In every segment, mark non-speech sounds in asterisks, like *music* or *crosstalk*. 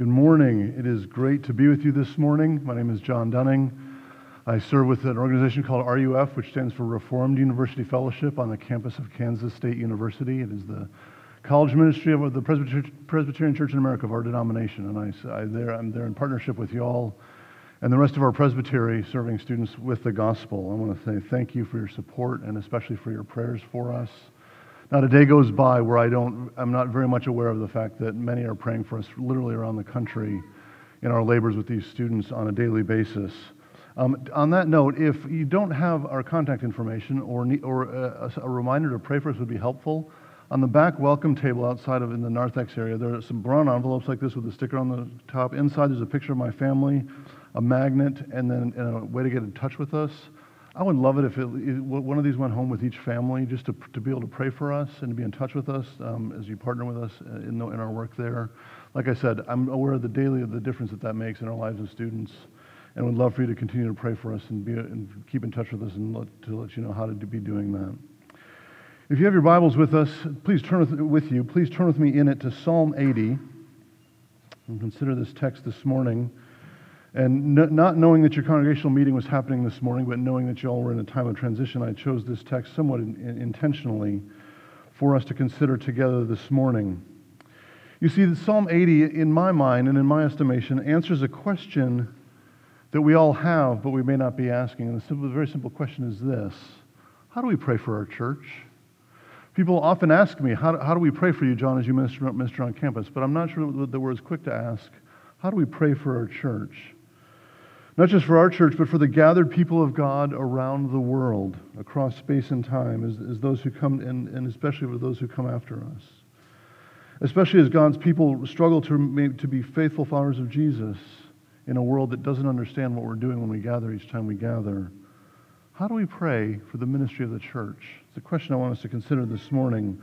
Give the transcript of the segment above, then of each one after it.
Good morning. It is great to be with you this morning. My name is John Dunning. I serve with an organization called RUF, which stands for Reformed University Fellowship on the campus of Kansas State University. It is the college ministry of the Presbyterian Church in America of our denomination. And I, I there, I'm there in partnership with y'all and the rest of our presbytery serving students with the gospel. I want to say thank you for your support and especially for your prayers for us. Not a day goes by where I don't, I'm not very much aware of the fact that many are praying for us literally around the country in our labors with these students on a daily basis. Um, on that note, if you don't have our contact information or, or a, a, reminder to pray for us would be helpful, on the back welcome table outside of in the narthex area, there are some brown envelopes like this with a sticker on the top. Inside, there's a picture of my family, a magnet, and then and a way to get in touch with us. I would love it if it, one of these went home with each family just to, to be able to pray for us and to be in touch with us um, as you partner with us in, the, in our work there. Like I said, I'm aware of the daily of the difference that that makes in our lives as students and would love for you to continue to pray for us and, be, and keep in touch with us and let, to let you know how to be doing that. If you have your Bibles with us, please turn with, with you. Please turn with me in it to Psalm 80 and consider this text this morning. And not knowing that your congregational meeting was happening this morning, but knowing that you all were in a time of transition, I chose this text somewhat in, in, intentionally for us to consider together this morning. You see, Psalm 80, in my mind and in my estimation, answers a question that we all have, but we may not be asking. And the, simple, very simple question is this How do we pray for our church? People often ask me, How, how do we pray for you, John, as you minister, minister on campus? But I'm not sure that we're as quick to ask, How do we pray for our church? Not just for our church, but for the gathered people of God around the world, across space and time, as, as those who come, and, and especially for those who come after us. Especially as God's people struggle to, to be faithful followers of Jesus in a world that doesn't understand what we're doing when we gather each time we gather. How do we pray for the ministry of the church? It's a question I want us to consider this morning.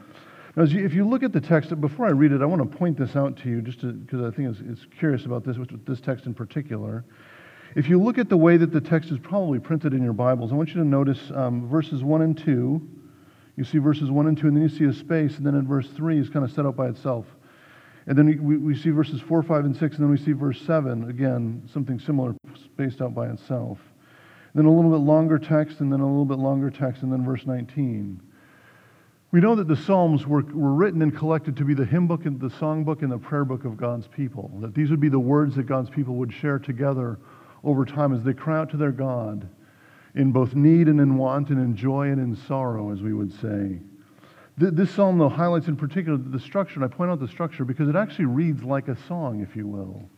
Now, you, if you look at the text, before I read it, I want to point this out to you just because I think it's, it's curious about this, this text in particular. If you look at the way that the text is probably printed in your Bibles, I want you to notice um, verses 1 and 2. You see verses 1 and 2, and then you see a space, and then in verse 3 is kind of set up by itself. And then we, we see verses 4, 5, and 6, and then we see verse 7, again, something similar spaced out by itself. And then a little bit longer text, and then a little bit longer text, and then verse 19. We know that the Psalms were, were written and collected to be the hymn book and the song book and the prayer book of God's people. That these would be the words that God's people would share together over time as they cry out to their God in both need and in want and in joy and in sorrow, as we would say. This psalm, though, highlights in particular the structure, and I point out the structure because it actually reads like a song, if you will.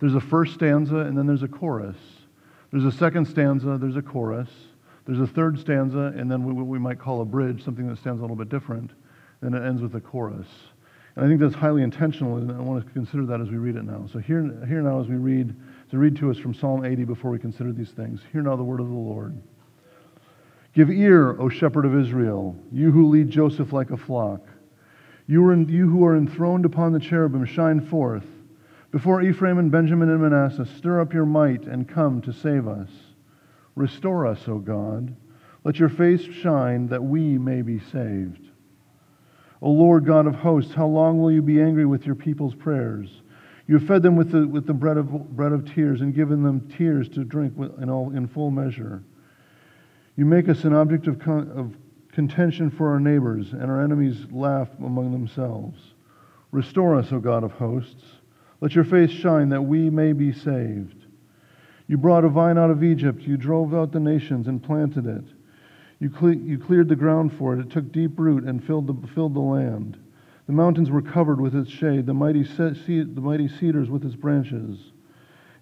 There's a first stanza, and then there's a chorus. There's a second stanza, there's a chorus. There's a third stanza, and then what we might call a bridge, something that stands a little bit different. Then it ends with a chorus. And I think that's highly intentional, and I want to consider that as we read it now. So here, here now, as we read to read to us from Psalm 80 before we consider these things. Hear now the word of the Lord. Give ear, O shepherd of Israel, you who lead Joseph like a flock. You, in, you who are enthroned upon the cherubim, shine forth. Before Ephraim and Benjamin and Manasseh, stir up your might and come to save us. Restore us, O God. Let your face shine that we may be saved. O Lord God of hosts, how long will you be angry with your people's prayers? You fed them with the, with the bread, of, bread of tears and given them tears to drink in, all, in full measure. You make us an object of, con, of contention for our neighbors, and our enemies laugh among themselves. Restore us, O God of hosts. Let your face shine that we may be saved. You brought a vine out of Egypt. You drove out the nations and planted it. You, cle- you cleared the ground for it. It took deep root and filled the, filled the land. The mountains were covered with its shade, the mighty, the mighty cedars with its branches.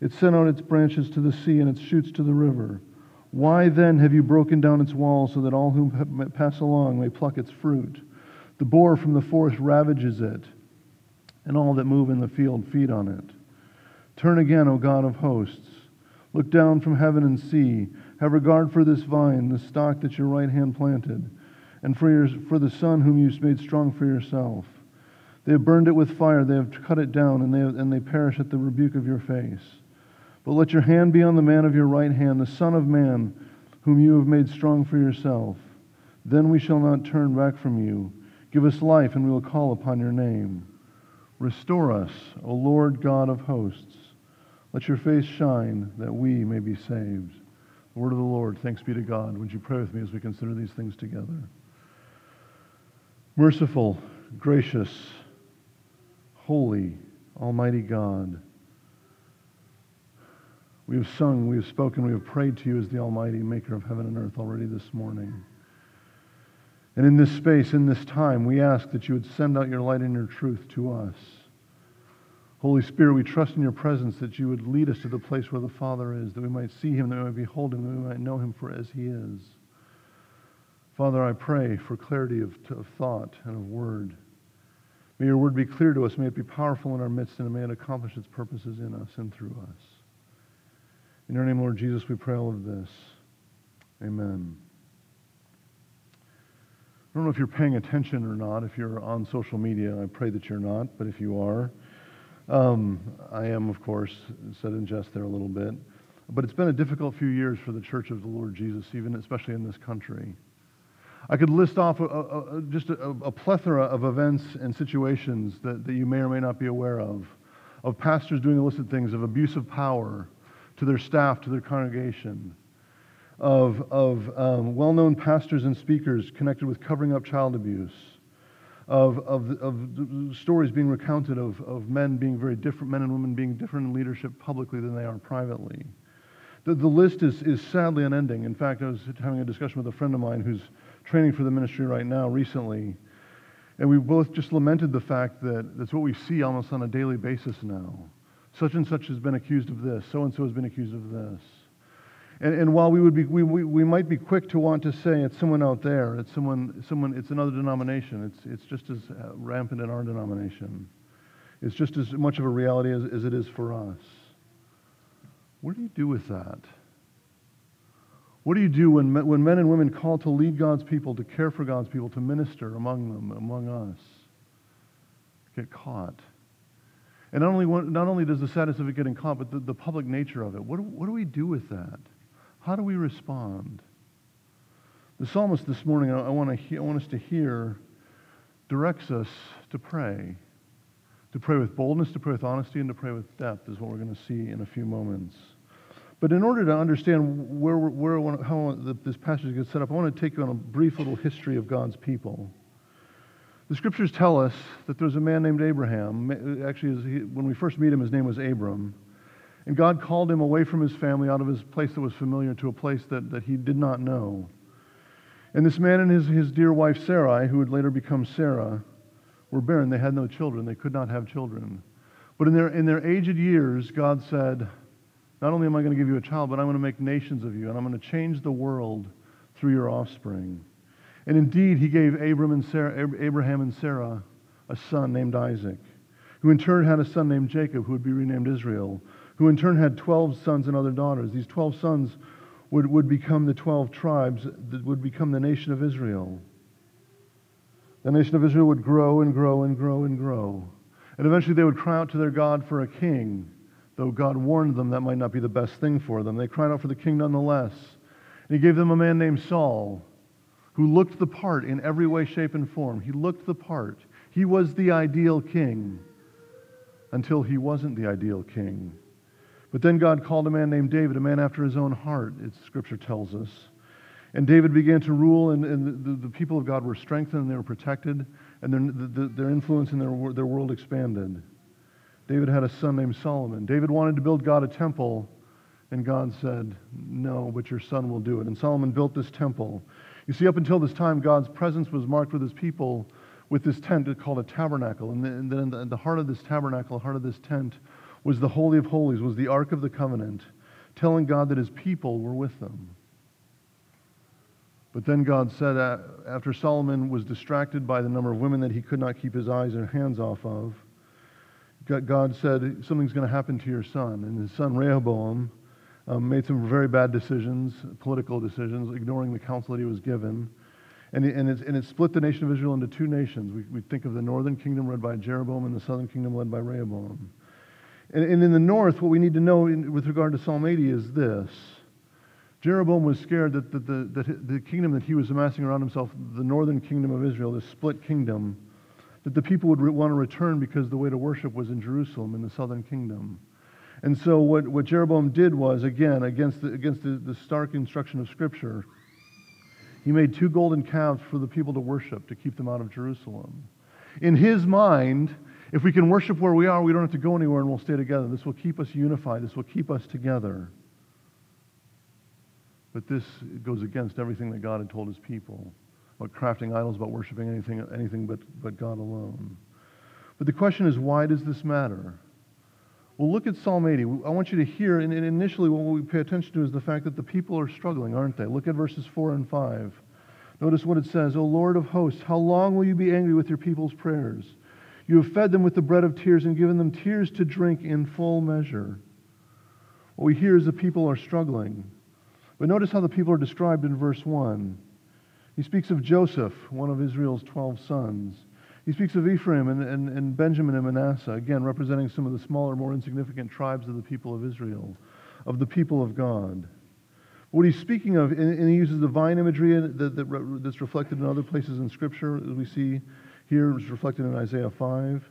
It sent out its branches to the sea and its shoots to the river. Why then have you broken down its walls so that all who pass along may pluck its fruit? The boar from the forest ravages it, and all that move in the field feed on it. Turn again, O God of hosts. Look down from heaven and see. Have regard for this vine, the stock that your right hand planted, and for, your, for the son whom you made strong for yourself. They have burned it with fire, they have cut it down, and they, have, and they perish at the rebuke of your face. But let your hand be on the man of your right hand, the Son of Man, whom you have made strong for yourself. Then we shall not turn back from you. Give us life, and we will call upon your name. Restore us, O Lord God of hosts. Let your face shine that we may be saved. The word of the Lord. Thanks be to God. Would you pray with me as we consider these things together? Merciful, gracious, holy, almighty God. We have sung, we have spoken, we have prayed to you as the Almighty Maker of heaven and earth already this morning. And in this space, in this time, we ask that you would send out your light and your truth to us. Holy Spirit, we trust in your presence that you would lead us to the place where the Father is, that we might see him, that we might behold him, that we might know him for as he is. Father, I pray for clarity of, of thought and of word. May your word be clear to us. May it be powerful in our midst, and may it accomplish its purposes in us and through us. In your name, Lord Jesus, we pray all of this. Amen. I don't know if you're paying attention or not. If you're on social media, I pray that you're not, but if you are, um, I am, of course, said in jest there a little bit. But it's been a difficult few years for the Church of the Lord Jesus, even especially in this country. I could list off a, a, a, just a, plethora of events and situations that, that you may or may not be aware of, of pastors doing illicit things, of abuse of power to their staff, to their congregation, of, of um, well known pastors and speakers connected with covering up child abuse, of, of, of stories being recounted of, of men being very different, men and women being different in leadership publicly than they are privately. The, the list is, is sadly unending. In fact, I was having a discussion with a friend of mine who's training for the ministry right now recently, and we both just lamented the fact that that's what we see almost on a daily basis now. Such and such has been accused of this, so and so has been accused of this. And, and while we, would be, we, we, we might be quick to want to say it's someone out there, it's someone, someone, it's another denomination, it's, it's just as uh, rampant in our denomination. It's just as much of a reality as, as it is for us. What do you do with that? What do you do when, when men and women call to lead God's people, to care for God's people, to minister among them, among us, get caught? And not only, not only does the sadness of it getting caught, but the, the public nature of it. What what do we do with that? How do we respond? The psalmist this morning, I, I, want, to I want us to hear, directs us to pray. To pray with boldness, to pray with honesty, and to pray with depth is what we're going to see in a few moments. But in order to understand where, where how this passage gets set up, I want to take you on a brief little history of God's people. The scriptures tell us that there's a man named Abraham. Actually, when we first meet him, his name was Abram. And God called him away from his family, out of his place that was familiar, to a place that, that he did not know. And this man and his, his dear wife Sarai, who would later become Sarah, were barren. They had no children. They could not have children. But in their, in their aged years, God said, Not only am I going to give you a child, but I'm going to make nations of you, and I'm going to change the world through your offspring. And indeed, he gave Abram and Sarah, Abraham and Sarah a son named Isaac, who in turn had a son named Jacob, who would be renamed Israel, who in turn had 12 sons and other daughters. These 12 sons would, would become the 12 tribes that would become the nation of Israel. The nation of Israel would grow and grow and grow and grow. And eventually they would cry out to their God for a king, though God warned them that might not be the best thing for them. They cried out for the king nonetheless. And he gave them a man named Saul, who looked the part in every way, shape, and form. He looked the part. He was the ideal king until he wasn't the ideal king. But then God called a man named David, a man after his own heart, it's, Scripture tells us. And David began to rule, and, and the, the, people of God were strengthened, and they were protected, and their, the, their influence in their, their world expanded. David had a son named Solomon. David wanted to build God a temple, and God said, No, but your son will do it. And Solomon built this temple. You see, up until this time, God's presence was marked with his people with this tent called a tabernacle. And then in the, heart of this tabernacle, the heart of this tent, was the Holy of Holies, was the Ark of the Covenant, telling God that his people were with them. But then God said, after Solomon was distracted by the number of women that he could not keep his eyes and hands off of, God said, Something's going to happen to your son. And his son Rehoboam um, made some very bad decisions, political decisions, ignoring the counsel that he was given. And it, and, and it split the nation of Israel into two nations. We, we think of the northern kingdom led by Jeroboam and the southern kingdom led by Rehoboam. And, and in the north, what we need to know in, with regard to Psalm 80 is this. Jeroboam was scared that, that, the, that the kingdom that he was amassing around himself, the northern kingdom of Israel, this split kingdom, that the people would re- want to return because the way to worship was in Jerusalem in the southern kingdom. And so what, what Jeroboam did was, again, against, the, against the, the stark instruction of Scripture, he made two golden calves for the people to worship to keep them out of Jerusalem. In his mind, if we can worship where we are, we don't have to go anywhere and we'll stay together. This will keep us unified. This will keep us together. But this goes against everything that God had told his people about crafting idols, about worshiping anything, anything but, but God alone. But the question is, why does this matter? Well, look at Psalm 80. I want you to hear, and initially what we pay attention to is the fact that the people are struggling, aren't they? Look at verses 4 and 5. Notice what it says O Lord of hosts, how long will you be angry with your people's prayers? You have fed them with the bread of tears and given them tears to drink in full measure. What we hear is the people are struggling. But notice how the people are described in verse 1. He speaks of Joseph, one of Israel's 12 sons. He speaks of Ephraim and, and, and, Benjamin and Manasseh, again, representing some of the smaller, more insignificant tribes of the people of Israel, of the people of God. What he's speaking of, and, he uses divine imagery that, that, that's reflected in other places in Scripture, as we see here, it's reflected in Isaiah 5.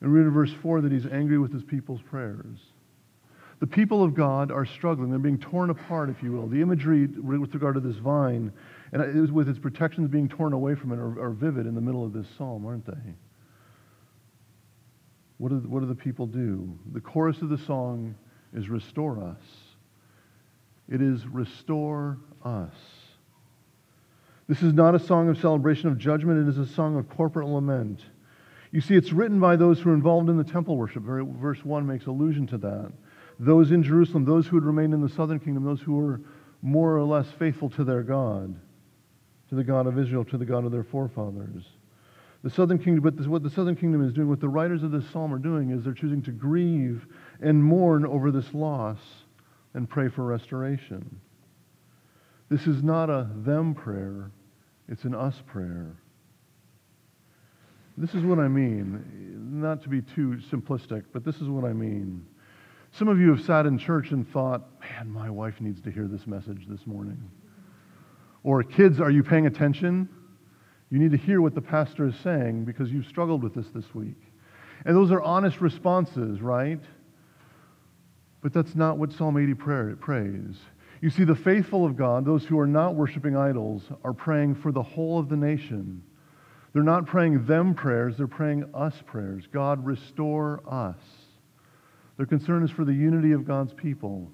And read in verse 4 that he's angry with his people's prayers. The people of God are struggling. They're being torn apart, if you will. The imagery with regard to this vine, and it was with its protections being torn away from it, are, are vivid in the middle of this psalm, aren't they? What do, what do the people do? The chorus of the song is Restore us. It is Restore us. This is not a song of celebration of judgment, it is a song of corporate lament. You see, it's written by those who are involved in the temple worship. Verse 1 makes allusion to that those in Jerusalem, those who had remained in the southern kingdom, those who were more or less faithful to their God, to the God of Israel, to the God of their forefathers. The southern kingdom, but this, what the southern kingdom is doing, what the writers of this psalm are doing, is they're choosing to grieve and mourn over this loss and pray for restoration. This is not a them prayer, it's an us prayer. This is what I mean. Not to be too simplistic, but this is what I mean. Some of you have sat in church and thought, man, my wife needs to hear this message this morning. Or, kids, are you paying attention? You need to hear what the pastor is saying because you've struggled with this this week. And those are honest responses, right? But that's not what Psalm 80 prayer, prays. You see, the faithful of God, those who are not worshiping idols, are praying for the whole of the nation. They're not praying them prayers, they're praying us prayers. God, restore us. Their concern is for the unity of God's people.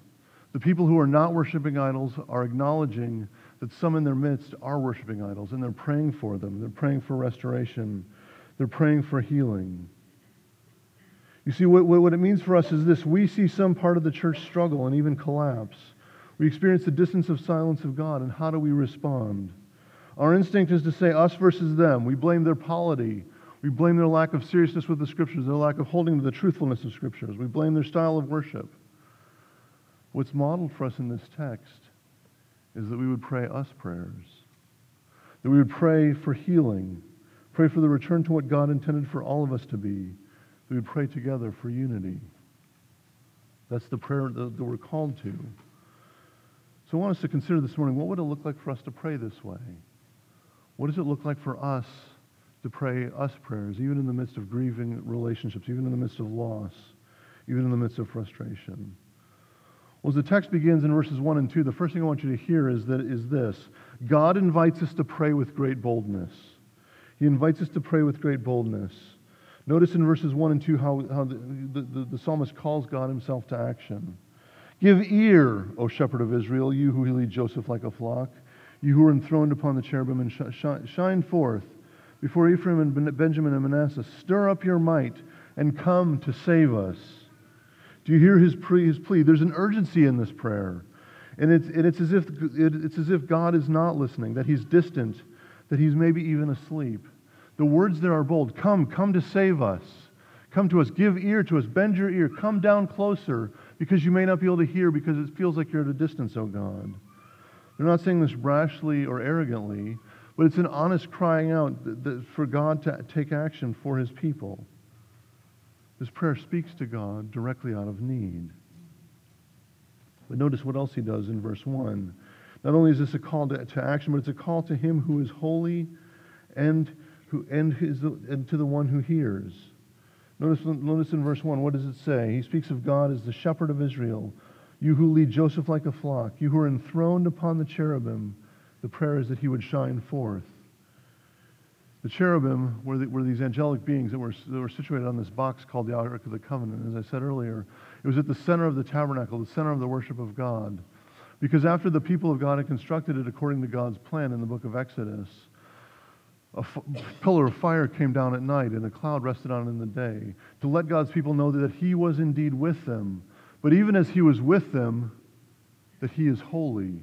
The people who are not worshiping idols are acknowledging that some in their midst are worshiping idols, and they're praying for them. They're praying for restoration. They're praying for healing. You see, what, what it means for us is this we see some part of the church struggle and even collapse. We experience the distance of silence of God, and how do we respond? Our instinct is to say us versus them. We blame their polity. We blame their lack of seriousness with the scriptures, their lack of holding to the truthfulness of scriptures. We blame their style of worship. What's modeled for us in this text is that we would pray us prayers, that we would pray for healing, pray for the return to what God intended for all of us to be, that we would pray together for unity. That's the prayer that, we're called to. So I want us to consider this morning what would it look like for us to pray this way? What does it look like for us to pray us prayers, even in the midst of grieving relationships, even in the midst of loss, even in the midst of frustration. Well, as the text begins in verses 1 and 2, the first thing I want you to hear is, that, is this God invites us to pray with great boldness. He invites us to pray with great boldness. Notice in verses 1 and 2 how, how the, the, the psalmist calls God himself to action. Give ear, O shepherd of Israel, you who lead Joseph like a flock, you who are enthroned upon the cherubim, and sh- sh- shine forth before Ephraim and Benjamin and Manasseh, Stir up your might and come to save us. Do you hear his, pre, his plea? There's an urgency in this prayer. And it's, and it's, as if, it's as if God is not listening, that he's distant, that he's maybe even asleep. The words there are bold Come, come to save us. Come to us. Give ear to us. Bend your ear. Come down closer because you may not be able to hear because it feels like you're at a distance, oh God. They're not saying this rashly or arrogantly. But it's an honest crying out for God to take action for his people. This prayer speaks to God directly out of need. But notice what else he does in verse 1. Not only is this a call to, to action, but it's a call to him who is holy and who, and, his, and to the one who hears. Notice, notice in verse 1, what does it say? He speaks of God as the shepherd of Israel. You who lead Joseph like a flock, you who are enthroned upon the cherubim, the prayer is that he would shine forth. The cherubim were, the, were these angelic beings that were, that were situated on this box called the Ark of the Covenant. As I said earlier, it was at the center of the tabernacle, the center of the worship of God. Because after the people of God had constructed it according to God's plan in the book of Exodus, a f- pillar of fire came down at night and a cloud rested on it in the day to let God's people know that he was indeed with them. But even as he was with them, that he is holy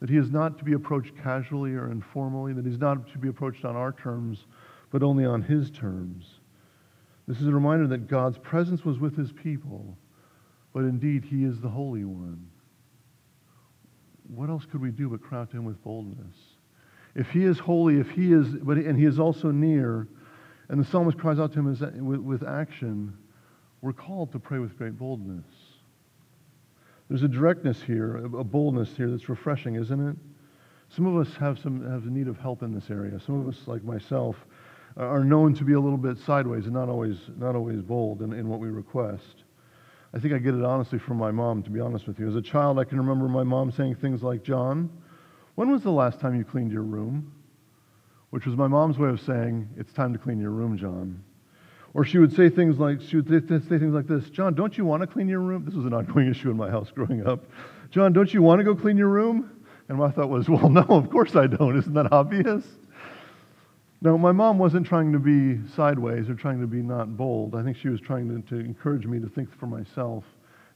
that he is not to be approached casually or informally, that he's not to be approached on our terms, but only on his terms. This is a reminder that God's presence was with his people, but indeed he is the Holy One. What else could we do but cry to him with boldness? If he is holy, if he is, but, and he is also near, and the psalmist cries out to him with, with action, we're called to pray with great boldness. There's a directness here, a boldness here that's refreshing, isn't it? Some of us have some have the need of help in this area. Some of us, like myself, are known to be a little bit sideways and not always not always bold in, in what we request. I think I get it honestly from my mom, to be honest with you. As a child, I can remember my mom saying things like, John, when was the last time you cleaned your room? Which was my mom's way of saying, it's time to clean your room, John. Or she would say things like, she would say things like this John, don't you want to clean your room? This was an ongoing issue in my house growing up. John, don't you want to go clean your room? And my thought was, *laughs* well, no, of course I don't. Isn't that obvious? No, my mom wasn't trying to be sideways or trying to be not bold. I think she was trying to, to encourage me to think for myself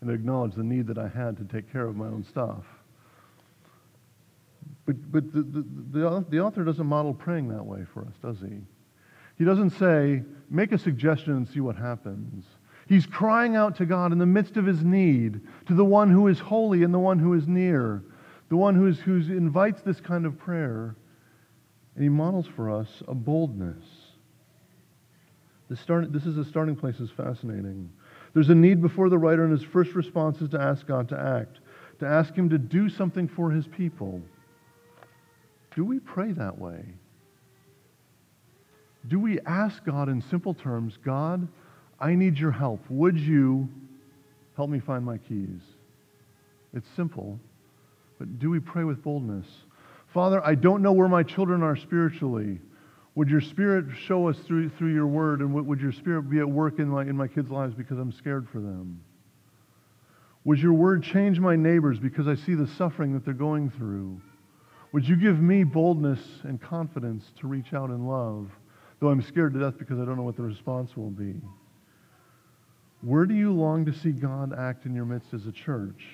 and acknowledge the need that I had to take care of my own stuff. But, but the, the, the, the author doesn't model praying that way for us, does he? He doesn't say, make a suggestion and see what happens. He's crying out to God in the midst of his need, to the one who is holy and the one who is near, the one who who invites this kind of prayer. And he models for us a boldness. This, Start, this is a starting place is fascinating. There's a need before the writer, and his first response is to ask God to act, to ask him to do something for his people. Do we pray that way? Do we ask God in simple terms, God, I need your help. Would you help me find my keys? It's simple, but do we pray with boldness? Father, I don't know where my children are spiritually. Would your spirit show us through, through your word, and would your spirit be at work in my, in my kids' lives because I'm scared for them? Would your word change my neighbors because I see the suffering that they're going through? Would you give me boldness and confidence to reach out in love? Though I'm scared to death because I don't know what the response will be. Where do you long to see God act in your midst as a church?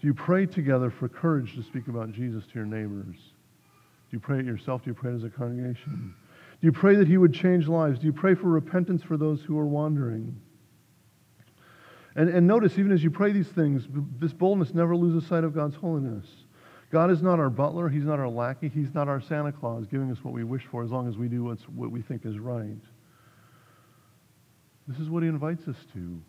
Do you pray together for courage to speak about Jesus to your neighbors? Do you pray it yourself? Do you pray it as a congregation? Do you pray that He would change lives? Do you pray for repentance for those who are wandering? And, and notice, even as you pray these things, this boldness never loses sight of God's holiness. God is not our butler. He's not our lackey. He's not our Santa Claus giving us what we wish for as long as we do what's, what we think is right. This is what he invites us to.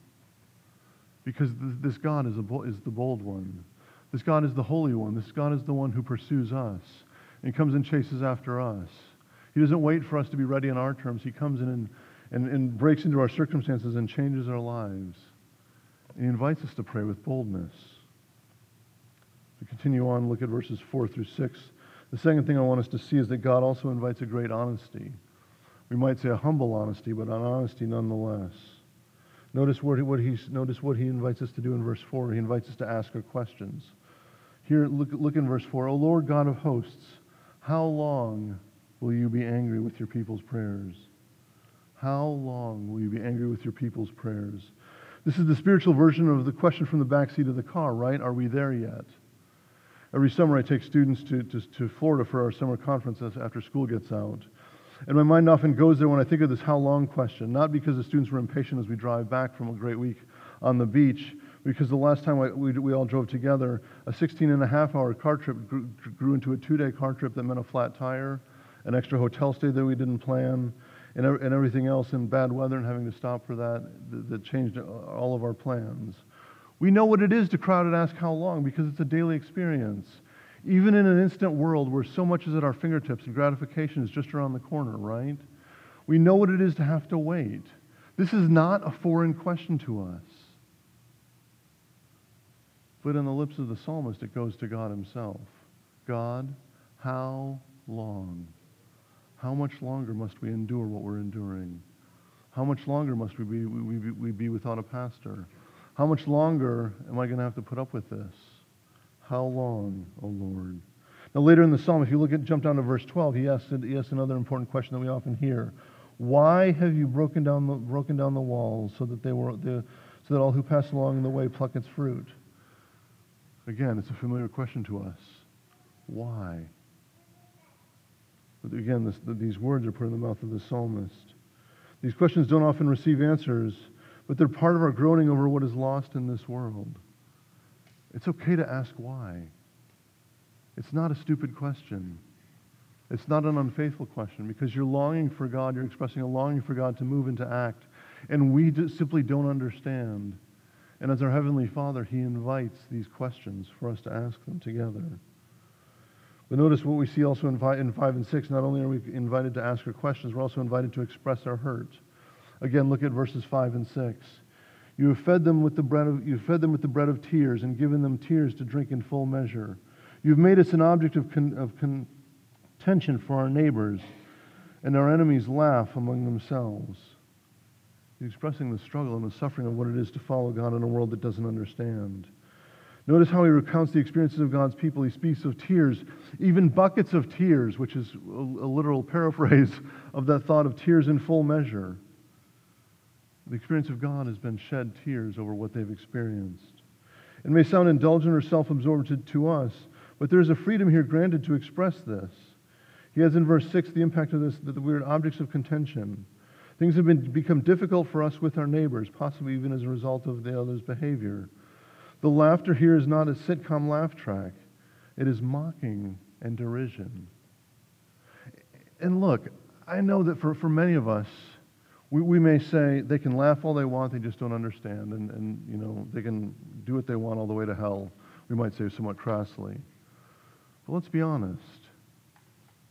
Because this God is, a, is the bold one. This God is the holy one. This God is the one who pursues us and comes and chases after us. He doesn't wait for us to be ready on our terms. He comes in and, and, and breaks into our circumstances and changes our lives. And he invites us to pray with boldness. To continue on, look at verses 4 through 6. The second thing I want us to see is that God also invites a great honesty. We might say a humble honesty, but an honesty nonetheless. Notice what, what he's, notice what he invites us to do in verse 4. He invites us to ask our questions. Here, look, look in verse 4. O Lord God of hosts, how long will you be angry with your people's prayers? How long will you be angry with your people's prayers? This is the spiritual version of the question from the back seat of the car, right? Are we there yet? Every summer, I take students to, to, to Florida for our summer conference after school gets out. And my mind often goes there when I think of this how long question, not because the students were impatient as we drive back from a great week on the beach, because the last time we, we, we all drove together, a 16 and a half hour car trip grew, grew into a two day car trip that meant a flat tire, an extra hotel stay that we didn't plan, and, and everything else in bad weather and having to stop for that, that, that changed all of our plans. We know what it is to crowd and ask how long because it's a daily experience. Even in an instant world where so much is at our fingertips and gratification is just around the corner, right? We know what it is to have to wait. This is not a foreign question to us. But in the lips of the psalmist, it goes to God Himself God, how long? How much longer must we endure what we're enduring? How much longer must we be, we, we, we be without a pastor? How much longer am I going to have to put up with this? How long, O oh Lord? Now, later in the psalm, if you look at, jump down to verse 12, he asks, he asks another important question that we often hear. Why have you broken down the, broken down the walls so that, they were, the, so that all who pass along the way pluck its fruit? Again, it's a familiar question to us. Why? But again, this, these words are put in the mouth of the psalmist. These questions don't often receive answers, but they're part of our groaning over what is lost in this world. It's okay to ask why. It's not a stupid question. It's not an unfaithful question because you're longing for God, you're expressing a longing for God to move and to act, and we just simply don't understand. And as our Heavenly Father, He invites these questions for us to ask them together. But notice what we see also in 5 and 6. Not only are we invited to ask our questions, we're also invited to express our hurt. Again, look at verses 5 and 6. You have fed them with the bread of, you fed them with the bread of tears and given them tears to drink in full measure. You've made us an object of, con, of contention for our neighbors, and our enemies laugh among themselves. He's expressing the struggle and the suffering of what it is to follow God in a world that doesn't understand. Notice how he recounts the experiences of God's people. He speaks of tears, even buckets of tears, which is a, literal paraphrase of that thought of tears in full measure. The experience of God has been shed tears over what they've experienced. It may sound indulgent or self absorbed to, us, but there's a freedom here granted to express this. He has in verse 6 the impact of this that we're objects of contention. Things have been, become difficult for us with our neighbors, possibly even as a result of the other's behavior. The laughter here is not a sitcom laugh track, it is mocking and derision. And look, I know that for, for many of us, we, we may say they can laugh all they want, they just don't understand, and, and you know, they can do what they want all the way to hell. We might say somewhat crassly. But let's be honest.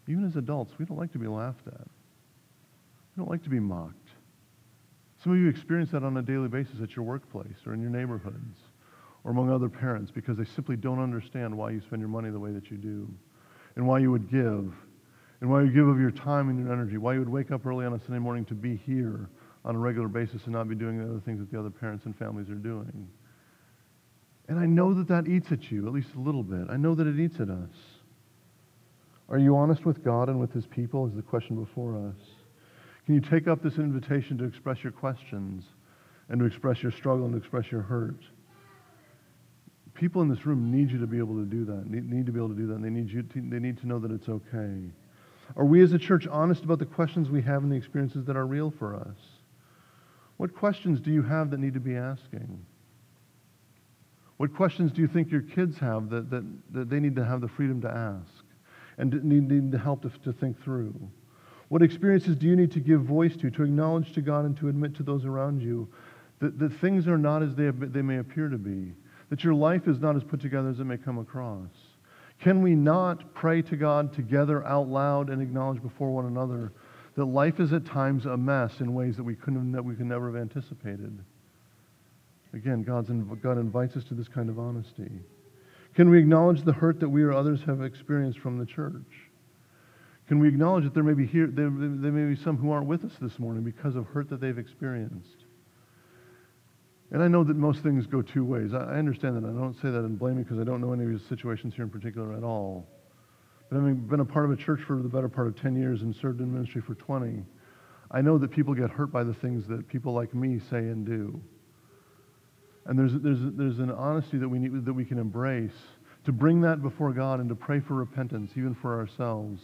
Even as adults, we don't like to be laughed at. We don't like to be mocked. Some of you experience that on a daily basis at your workplace or in your neighborhoods or among other parents because they simply don't understand why you spend your money the way that you do and why you would give and why you give of your time and your energy, why you would wake up early on a Sunday morning to be here on a regular basis and not be doing the other things that the other parents and families are doing. And I know that that eats at you, at least a little bit. I know that it eats at us. Are you honest with God and with His people? Is the question before us. Can you take up this invitation to express your questions and to express your struggle and to express your hurt? people in this room need you to be able to do that, need, need to be able to do that, they need, you to, they need to know that it's okay. Are we as a church honest about the questions we have and the experiences that are real for us? What questions do you have that need to be asking? What questions do you think your kids have that, that, that they need to have the freedom to ask and need, need to help to, to think through? What experiences do you need to give voice to, to acknowledge to God and to admit to those around you that, that things are not as they, they may appear to be? that your life is not as put together as it may come across? Can we not pray to God together out loud and acknowledge before one another that life is at times a mess in ways that we couldn't that we could never have anticipated? Again, God's, God invites us to this kind of honesty. Can we acknowledge the hurt that we or others have experienced from the church? Can we acknowledge that there may be here there, there may be some who aren't with us this morning because of hurt that they've experienced? And I know that most things go two ways. I understand that. I don't say that and blame you because I don't know any of these situations here in particular at all. But having been a part of a church for the better part of 10 years and served in ministry for 20, I know that people get hurt by the things that people like me say and do. And there's, there's, there's an honesty that we, need, that we can embrace to bring that before God and to pray for repentance, even for ourselves,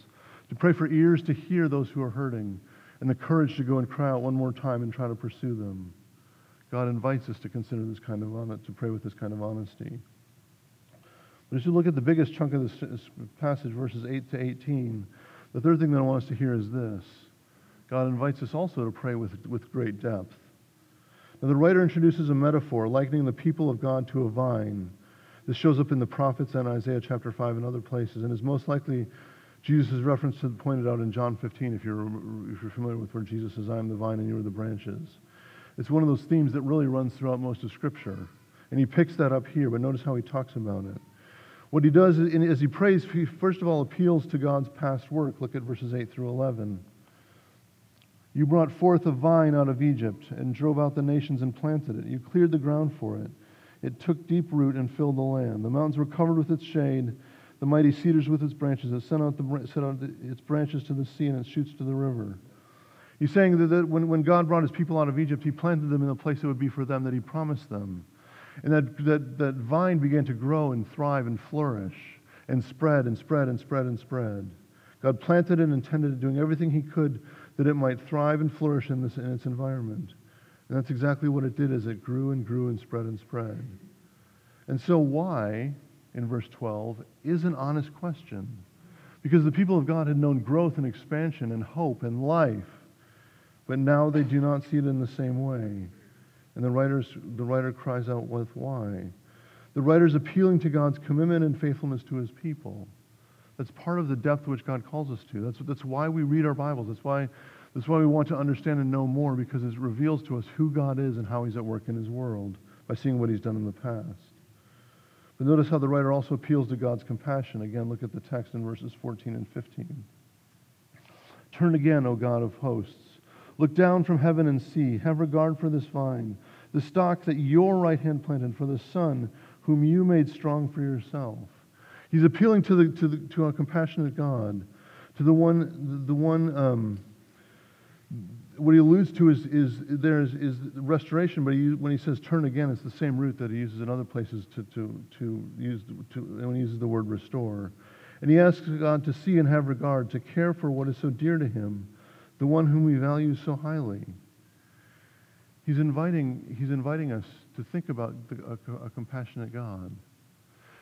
to pray for ears to hear those who are hurting, and the courage to go and cry out one more time and try to pursue them. God invites us to consider this kind of honesty, to pray with this kind of honesty. But as you look at the biggest chunk of this passage, verses 8 to 18, the third thing that I want us to hear is this God invites us also to pray with, with great depth. Now, the writer introduces a metaphor likening the people of God to a vine. This shows up in the prophets and Isaiah chapter 5 and other places, and is most likely Jesus' reference to pointed out in John 15, if you're, if you're familiar with where Jesus says, I am the vine and you are the branches. It's one of those themes that really runs throughout most of Scripture. And he picks that up here, but notice how he talks about it. What he does is, as he prays, he first of all appeals to God's past work. Look at verses 8 through 11. You brought forth a vine out of Egypt and drove out the nations and planted it. You cleared the ground for it. It took deep root and filled the land. The mountains were covered with its shade, the mighty cedars with its branches. It sent out, the, sent out its branches to the sea and its shoots to the river. He's saying that, that when, when God brought his people out of Egypt, he planted them in the place it would be for them that he promised them. And that, that, that vine began to grow and thrive and flourish and spread and spread and spread and spread. God planted it and intended it, doing everything he could that it might thrive and flourish in, this, in its environment. And that's exactly what it did as it grew and grew and spread and spread. And so why, in verse 12, is an honest question. Because the people of God had known growth and expansion and hope and life, but now they do not see it in the same way. And the, writers, the writer cries out with why. The writer is appealing to God's commitment and faithfulness to his people. That's part of the depth which God calls us to. That's, that's why we read our Bibles. That's why, that's why we want to understand and know more, because it reveals to us who God is and how he's at work in his world by seeing what he's done in the past. But notice how the writer also appeals to God's compassion. Again, look at the text in verses 14 and 15. Turn again, O God of hosts. Look down from heaven and see. Have regard for this vine, the stock that your right hand planted, for the son whom you made strong for yourself. He's appealing to, the, to, the, to our compassionate God, to the one, the one um, what he alludes to is, is there is, is restoration, but he, when he says turn again, it's the same root that he uses in other places to, to, to use, to, when he uses the word restore. And he asks God to see and have regard, to care for what is so dear to him, the one whom we value so highly. He's inviting, he's inviting us to think about the, a, a, compassionate God,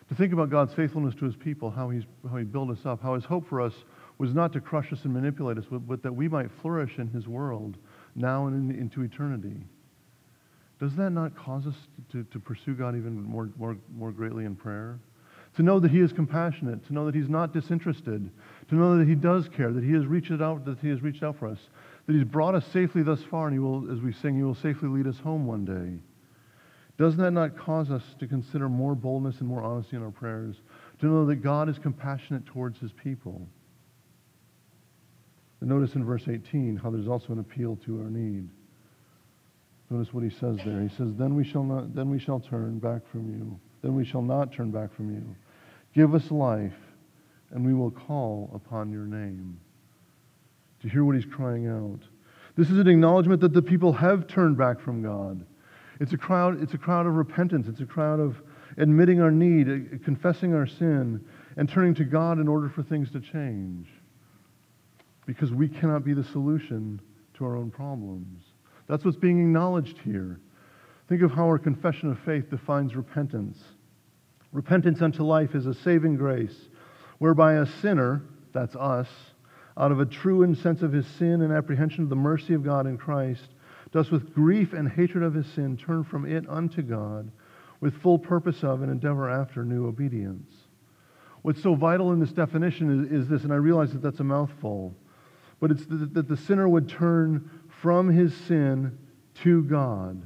to think about God's faithfulness to his people, how, he's, how he built us up, how his hope for us was not to crush us and manipulate us, but, but that we might flourish in his world now and in, into eternity. Does that not cause us to, to pursue God even more, more, more greatly in prayer? To know that He is compassionate, to know that He's not disinterested, to know that He does care, that He has reached out, that He has reached out for us, that He's brought us safely thus far, and He will, as we sing, He will safely lead us home one day. Doesn't that not cause us to consider more boldness and more honesty in our prayers? To know that God is compassionate towards His people. And notice in verse 18 how there's also an appeal to our need. Notice what he says there. He says, Then we shall not then we shall turn back from you. Then we shall not turn back from you. Give us life, and we will call upon your name. To hear what he's crying out. This is an acknowledgement that the people have turned back from God. It's a crowd, it's a crowd of repentance. It's a crowd of admitting our need, uh, confessing our sin, and turning to God in order for things to change. Because we cannot be the solution to our own problems. That's what's being acknowledged here. Think of how our confession of faith defines repentance. Repentance unto life is a saving grace, whereby a sinner, that's us, out of a true sense of his sin and apprehension of the mercy of God in Christ, does with grief and hatred of his sin turn from it unto God, with full purpose of and endeavor after new obedience. What's so vital in this definition is, is this, and I realize that that's a mouthful, but it's that the sinner would turn from his sin to God.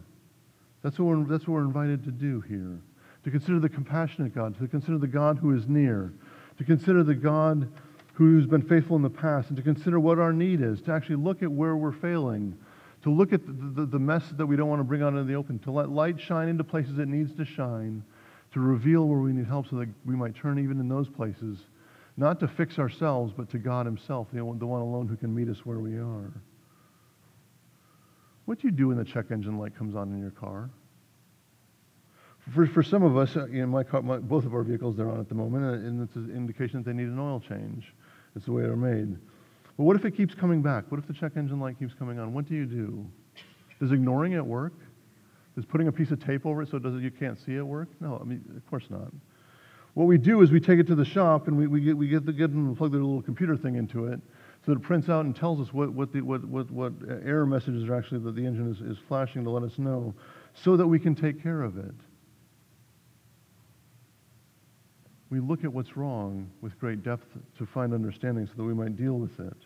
That's what, we're, that's what we're invited to do here to consider the compassionate God, to consider the God who is near, to consider the God who's been faithful in the past, and to consider what our need is, to actually look at where we're failing, to look at the, the, the mess that we don't want to bring out into the open, to let light shine into places it needs to shine, to reveal where we need help so that we might turn even in those places, not to fix ourselves, but to God Himself, the one alone who can meet us where we are. What do you do when the check engine light comes on in your car? For, for some of us, uh, you know, my car, my, both of our vehicles they're on at the moment, uh, and it's an indication that they need an oil change. It's the way they're made. But what if it keeps coming back? What if the check engine light keeps coming on? What do you do? Does ignoring it work? Does putting a piece of tape over it so it does you can't see it work? No, I mean, of course not. What we do is we take it to the shop and we, we get, we get, the, get them to plug their little computer thing into it so that it prints out and tells us what, what, the, what, what, what error messages are actually that the engine is, is flashing to let us know so that we can take care of it. We look at what's wrong with great depth to find understanding so that we might deal with it.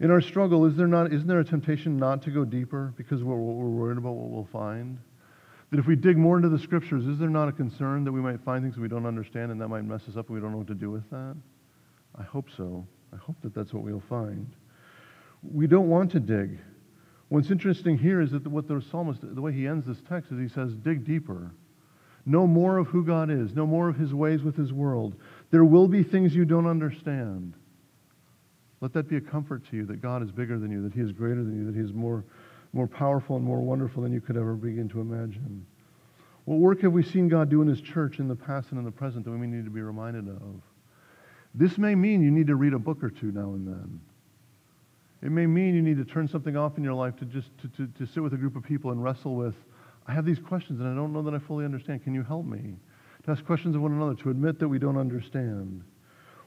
In our struggle, is there not, isn't there a temptation not to go deeper because we're, we're worried about what we'll find? That if we dig more into the scriptures, is there not a concern that we might find things we don't understand and that might mess us up and we don't know what to do with that? I hope so. I hope that that's what we'll find. We don't want to dig. What's interesting here is that what the psalmist, the way he ends this text is he says, dig deeper. Know more of who God is. Know more of his ways with his world. There will be things you don't understand. Let that be a comfort to you that God is bigger than you, that he is greater than you, that he is more, more powerful and more wonderful than you could ever begin to imagine. What work have we seen God do in his church in the past and in the present that we need to be reminded of? This may mean you need to read a book or two now and then. It may mean you need to turn something off in your life to just to, to, to sit with a group of people and wrestle with, I have these questions and I don't know that I fully understand. Can you help me? To ask questions of one another, to admit that we don't understand.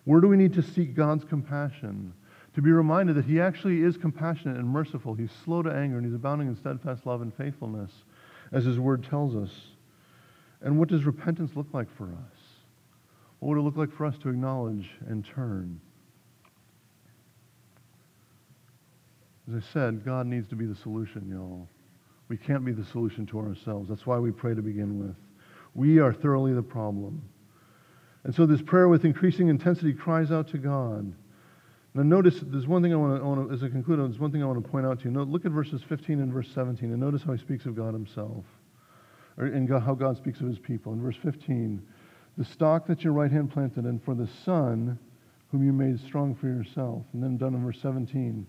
Where do we need to seek God's compassion? To be reminded that He actually is compassionate and merciful. He's slow to anger and He's abounding in steadfast love and faithfulness, as His Word tells us. And what does repentance look like for us? What would it look like for us to acknowledge and turn? As I said, God needs to be the solution, y'all. We can't be the solution to ourselves. That's why we pray to begin with. We are thoroughly the problem. And so this prayer with increasing intensity cries out to God. Now notice there's one thing I want to, as I conclude, there's one thing I want to point out to you. Look at verses 15 and verse 17 and notice how he speaks of God himself. Or in God, how God speaks of his people. In verse 15, the stock that your right hand planted and for the son whom you made strong for yourself. And then done in verse 17,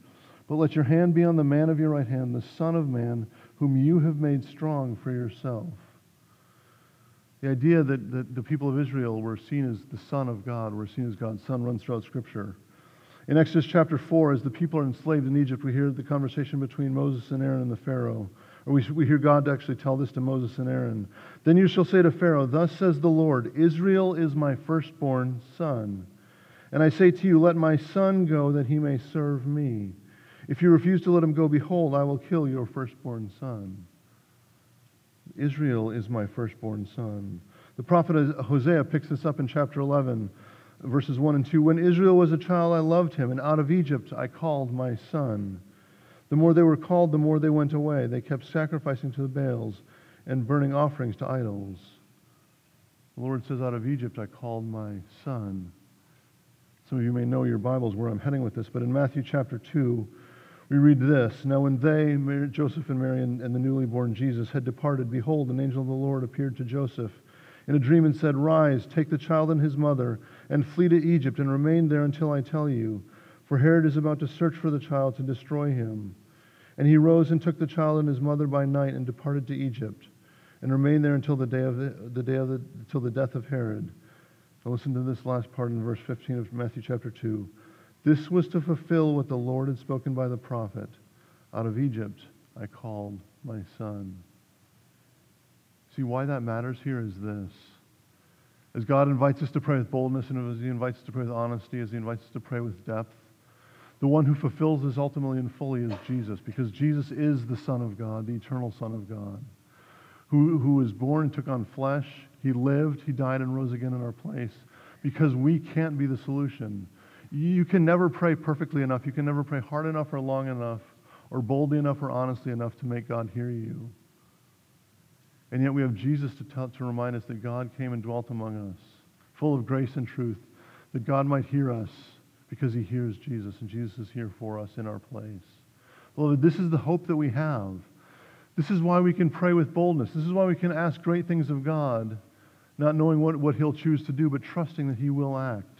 but let your hand be on the man of your right hand, the Son of Man, whom you have made strong for yourself. The idea that, that the people of Israel were seen as the Son of God, were seen as God's Son, runs throughout Scripture. In Exodus chapter 4, as the people are enslaved in Egypt, we hear the conversation between Moses and Aaron and the Pharaoh. Or we, we hear God actually tell this to Moses and Aaron. Then you shall say to Pharaoh, Thus says the Lord, Israel is my firstborn son. And I say to you, Let my son go that he may serve me. If you refuse to let him go, behold, I will kill your firstborn son. Israel is my firstborn son. The prophet Hosea picks this up in chapter 11, verses 1 and 2. When Israel was a child, I loved him, and out of Egypt I called my son. The more they were called, the more they went away. They kept sacrificing to the Baals and burning offerings to idols. The Lord says, Out of Egypt I called my son. Some of you may know your Bibles where I'm heading with this, but in Matthew chapter 2, we read this Now, when they, Joseph and Mary, and, and the newly born Jesus, had departed, behold, an angel of the Lord appeared to Joseph in a dream and said, Rise, take the child and his mother, and flee to Egypt, and remain there until I tell you. For Herod is about to search for the child to destroy him. And he rose and took the child and his mother by night and departed to Egypt, and remained there until the day of the, the day of the, the death of Herod. Now listen to this last part in verse 15 of Matthew chapter 2. This was to fulfill what the Lord had spoken by the prophet Out of Egypt I called my son. See, why that matters here is this. As God invites us to pray with boldness, and as He invites us to pray with honesty, as He invites us to pray with depth, the one who fulfills this ultimately and fully is Jesus, because Jesus is the Son of God, the eternal Son of God, who, who was born and took on flesh. He lived, He died, and rose again in our place, because we can't be the solution. You can never pray perfectly enough. You can never pray hard enough or long enough or boldly enough or honestly enough to make God hear you. And yet we have Jesus to, tell, to remind us that God came and dwelt among us, full of grace and truth, that God might hear us because he hears Jesus, and Jesus is here for us in our place. Beloved, this is the hope that we have. This is why we can pray with boldness. This is why we can ask great things of God, not knowing what, what he'll choose to do, but trusting that he will act.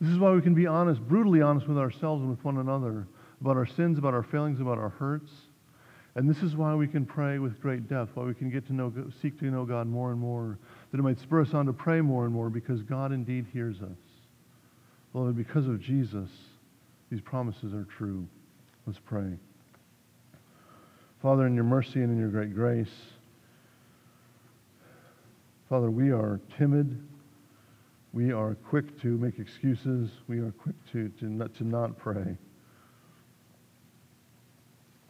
This is why we can be honest, brutally honest with ourselves and with one another about our sins, about our failings, about our hurts. And this is why we can pray with great depth, why we can get to know, seek to know God more and more, that it might spur us on to pray more and more because God indeed hears us. Beloved, because of Jesus, these promises are true. Let's pray. Father, in your mercy and in your great grace, Father, we are timid we are quick to make excuses. We are quick to, to, not, to not pray.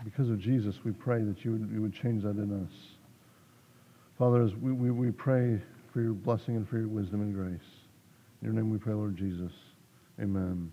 Because of Jesus, we pray that you would, you would change that in us. Father, as we, we, we pray for your blessing and for your wisdom and grace. In your name we pray, Lord Jesus. Amen.